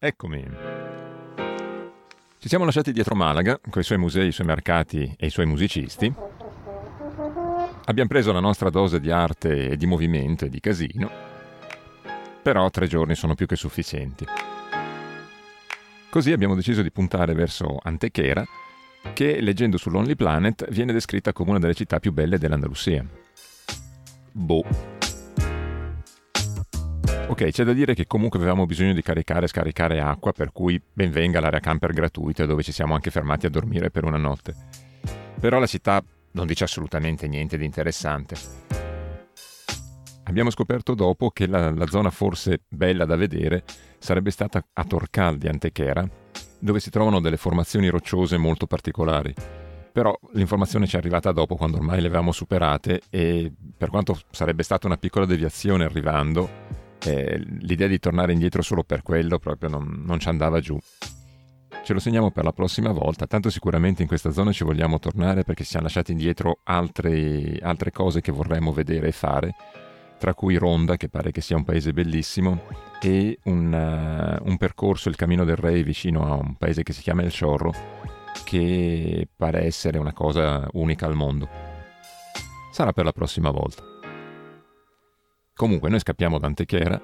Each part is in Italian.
Eccomi. Ci siamo lasciati dietro Malaga, con i suoi musei, i suoi mercati e i suoi musicisti. Abbiamo preso la nostra dose di arte e di movimento e di casino, però tre giorni sono più che sufficienti. Così abbiamo deciso di puntare verso Antequera, che leggendo su Lonely Planet viene descritta come una delle città più belle dell'Andalusia. Boh. Ok, c'è da dire che comunque avevamo bisogno di caricare e scaricare acqua, per cui ben venga l'area camper gratuita dove ci siamo anche fermati a dormire per una notte. Però la città non dice assolutamente niente di interessante. Abbiamo scoperto dopo che la, la zona forse bella da vedere sarebbe stata a Torcal di Antequera, dove si trovano delle formazioni rocciose molto particolari. Però l'informazione ci è arrivata dopo quando ormai le avevamo superate e per quanto sarebbe stata una piccola deviazione arrivando, eh, l'idea di tornare indietro solo per quello proprio non, non ci andava giù. Ce lo segniamo per la prossima volta, tanto sicuramente in questa zona ci vogliamo tornare perché ci siamo lasciati indietro altre, altre cose che vorremmo vedere e fare, tra cui Ronda, che pare che sia un paese bellissimo, e un, uh, un percorso, il Camino del Re, vicino a un paese che si chiama El Chorro, che pare essere una cosa unica al mondo. Sarà per la prossima volta. Comunque noi scappiamo da Antequera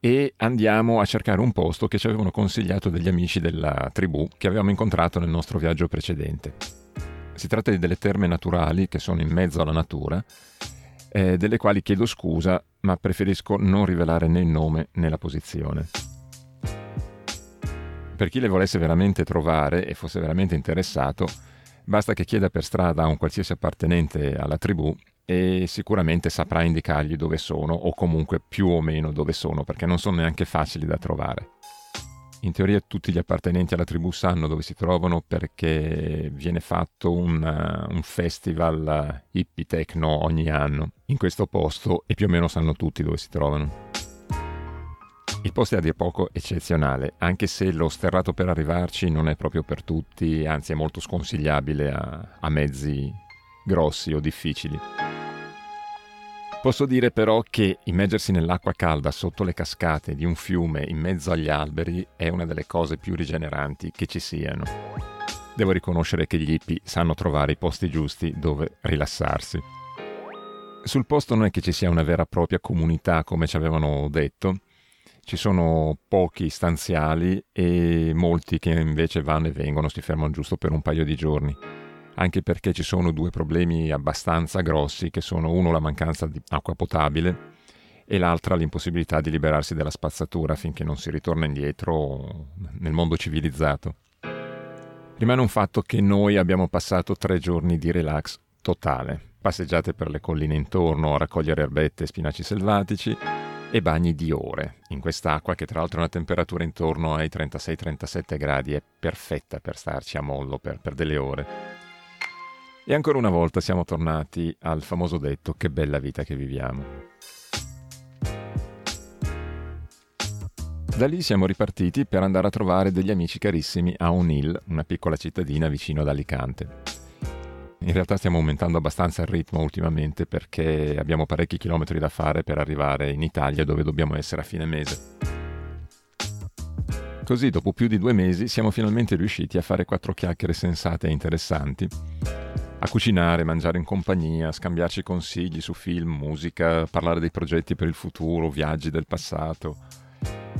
e andiamo a cercare un posto che ci avevano consigliato degli amici della tribù che avevamo incontrato nel nostro viaggio precedente. Si tratta di delle terme naturali che sono in mezzo alla natura, eh, delle quali chiedo scusa, ma preferisco non rivelare né il nome né la posizione. Per chi le volesse veramente trovare e fosse veramente interessato, basta che chieda per strada a un qualsiasi appartenente alla tribù e sicuramente saprà indicargli dove sono o comunque più o meno dove sono perché non sono neanche facili da trovare. In teoria tutti gli appartenenti alla tribù sanno dove si trovano perché viene fatto un, un festival hippie techno ogni anno in questo posto e più o meno sanno tutti dove si trovano. Il posto è a dir poco eccezionale, anche se lo sterrato per arrivarci non è proprio per tutti, anzi è molto sconsigliabile a, a mezzi grossi o difficili. Posso dire però che immergersi nell'acqua calda sotto le cascate di un fiume in mezzo agli alberi è una delle cose più rigeneranti che ci siano. Devo riconoscere che gli hippie sanno trovare i posti giusti dove rilassarsi. Sul posto non è che ci sia una vera e propria comunità come ci avevano detto, ci sono pochi stanziali e molti che invece vanno e vengono, si fermano giusto per un paio di giorni anche perché ci sono due problemi abbastanza grossi, che sono uno la mancanza di acqua potabile e l'altra l'impossibilità di liberarsi della spazzatura finché non si ritorna indietro nel mondo civilizzato. Rimane un fatto che noi abbiamo passato tre giorni di relax totale, passeggiate per le colline intorno a raccogliere erbette e spinaci selvatici e bagni di ore in quest'acqua che tra l'altro ha una temperatura intorno ai 36-37 gradi, è perfetta per starci a mollo per, per delle ore. E ancora una volta siamo tornati al famoso detto che bella vita che viviamo. Da lì siamo ripartiti per andare a trovare degli amici carissimi a Onil, una piccola cittadina vicino ad Alicante. In realtà stiamo aumentando abbastanza il ritmo ultimamente perché abbiamo parecchi chilometri da fare per arrivare in Italia dove dobbiamo essere a fine mese. Così dopo più di due mesi siamo finalmente riusciti a fare quattro chiacchiere sensate e interessanti a cucinare, mangiare in compagnia, scambiarci consigli su film, musica, parlare dei progetti per il futuro, viaggi del passato,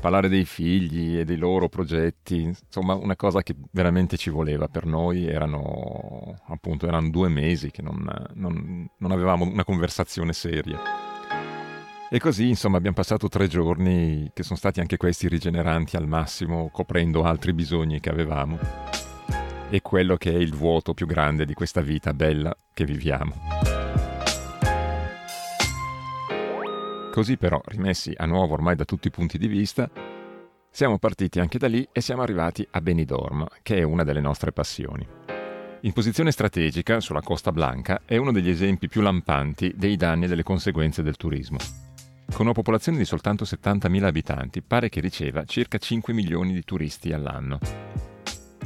parlare dei figli e dei loro progetti, insomma una cosa che veramente ci voleva per noi, erano appunto erano due mesi che non, non, non avevamo una conversazione seria. E così, insomma, abbiamo passato tre giorni che sono stati anche questi rigeneranti al massimo, coprendo altri bisogni che avevamo e quello che è il vuoto più grande di questa vita bella che viviamo. Così però, rimessi a nuovo ormai da tutti i punti di vista, siamo partiti anche da lì e siamo arrivati a Benidorm, che è una delle nostre passioni. In posizione strategica, sulla Costa Blanca, è uno degli esempi più lampanti dei danni e delle conseguenze del turismo. Con una popolazione di soltanto 70.000 abitanti, pare che riceva circa 5 milioni di turisti all'anno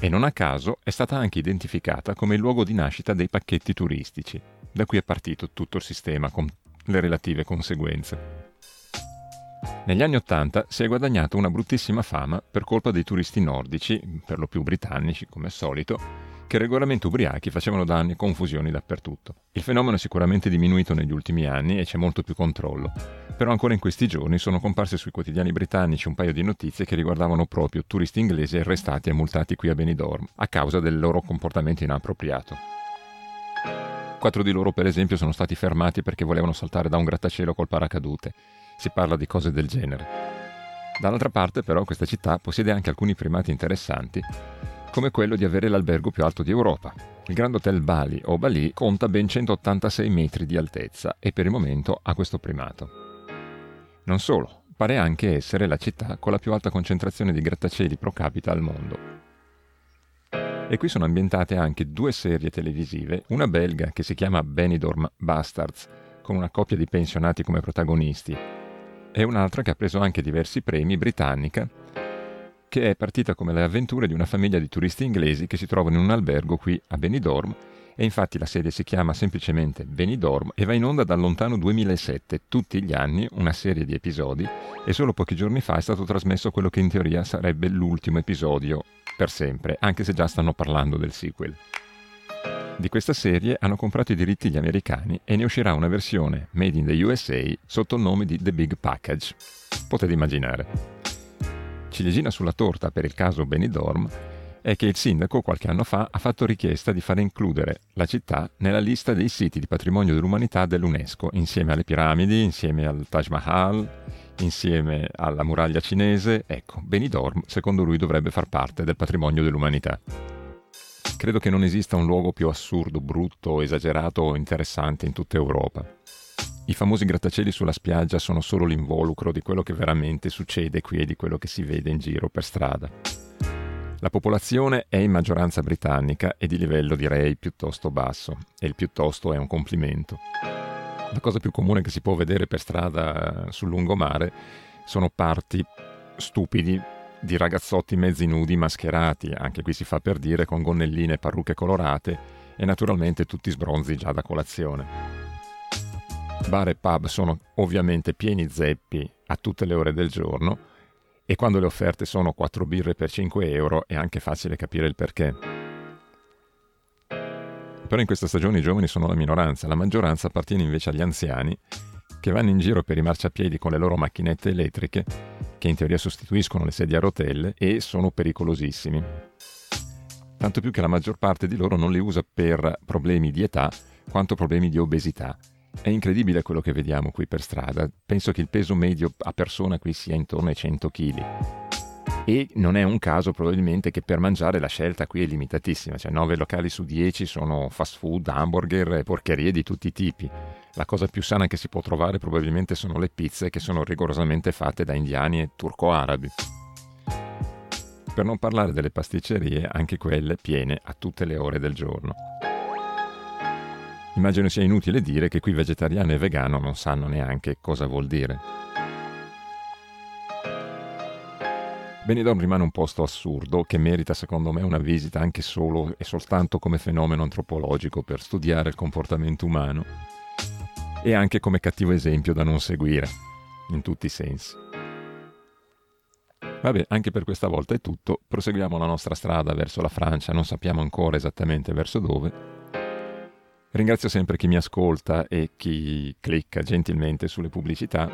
e non a caso è stata anche identificata come il luogo di nascita dei pacchetti turistici, da cui è partito tutto il sistema con le relative conseguenze. Negli anni Ottanta si è guadagnato una bruttissima fama per colpa dei turisti nordici, per lo più britannici come al solito, che regolarmente ubriachi facevano danni e confusioni dappertutto. Il fenomeno è sicuramente diminuito negli ultimi anni e c'è molto più controllo, però ancora in questi giorni sono comparse sui quotidiani britannici un paio di notizie che riguardavano proprio turisti inglesi arrestati e multati qui a Benidorm a causa del loro comportamento inappropriato. Quattro di loro, per esempio, sono stati fermati perché volevano saltare da un grattacielo col paracadute. Si parla di cose del genere. Dall'altra parte, però, questa città possiede anche alcuni primati interessanti come quello di avere l'albergo più alto di Europa. Il Grand Hotel Bali o Bali conta ben 186 metri di altezza e per il momento ha questo primato. Non solo, pare anche essere la città con la più alta concentrazione di grattacieli pro capita al mondo. E qui sono ambientate anche due serie televisive, una belga che si chiama Benidorm Bastards, con una coppia di pensionati come protagonisti, e un'altra che ha preso anche diversi premi, britannica, che è partita come le avventure di una famiglia di turisti inglesi che si trovano in un albergo qui a Benidorm e infatti la serie si chiama semplicemente Benidorm e va in onda dal lontano 2007, tutti gli anni una serie di episodi e solo pochi giorni fa è stato trasmesso quello che in teoria sarebbe l'ultimo episodio per sempre, anche se già stanno parlando del sequel. Di questa serie hanno comprato i diritti gli americani e ne uscirà una versione made in the USA sotto il nome di The Big Package. Potete immaginare. Ciliegina sulla torta per il caso Benidorm è che il sindaco qualche anno fa ha fatto richiesta di fare includere la città nella lista dei siti di patrimonio dell'umanità dell'UNESCO, insieme alle piramidi, insieme al Taj Mahal, insieme alla muraglia cinese. Ecco, Benidorm secondo lui dovrebbe far parte del patrimonio dell'umanità. Credo che non esista un luogo più assurdo, brutto, esagerato o interessante in tutta Europa. I famosi grattacieli sulla spiaggia sono solo l'involucro di quello che veramente succede qui e di quello che si vede in giro per strada. La popolazione è in maggioranza britannica e di livello direi piuttosto basso, e il piuttosto è un complimento. La cosa più comune che si può vedere per strada eh, sul lungomare sono parti stupidi di ragazzotti mezzi nudi mascherati, anche qui si fa per dire con gonnelline e parrucche colorate e naturalmente tutti sbronzi già da colazione. Bar e pub sono ovviamente pieni zeppi a tutte le ore del giorno e quando le offerte sono 4 birre per 5 euro è anche facile capire il perché. Però in questa stagione i giovani sono la minoranza, la maggioranza appartiene invece agli anziani che vanno in giro per i marciapiedi con le loro macchinette elettriche, che in teoria sostituiscono le sedie a rotelle e sono pericolosissimi. Tanto più che la maggior parte di loro non li usa per problemi di età quanto problemi di obesità è incredibile quello che vediamo qui per strada. Penso che il peso medio a persona qui sia intorno ai 100 kg. E non è un caso probabilmente che per mangiare la scelta qui è limitatissima, cioè 9 locali su 10 sono fast food, hamburger e porcherie di tutti i tipi. La cosa più sana che si può trovare probabilmente sono le pizze che sono rigorosamente fatte da indiani e turco-arabi. Per non parlare delle pasticcerie, anche quelle piene a tutte le ore del giorno. Immagino sia inutile dire che qui vegetariano e vegano non sanno neanche cosa vuol dire. Benidorm rimane un posto assurdo che merita secondo me una visita anche solo e soltanto come fenomeno antropologico per studiare il comportamento umano e anche come cattivo esempio da non seguire, in tutti i sensi. Vabbè, anche per questa volta è tutto, proseguiamo la nostra strada verso la Francia, non sappiamo ancora esattamente verso dove, Ringrazio sempre chi mi ascolta e chi clicca gentilmente sulle pubblicità.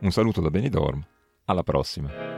Un saluto da Benidorm, alla prossima.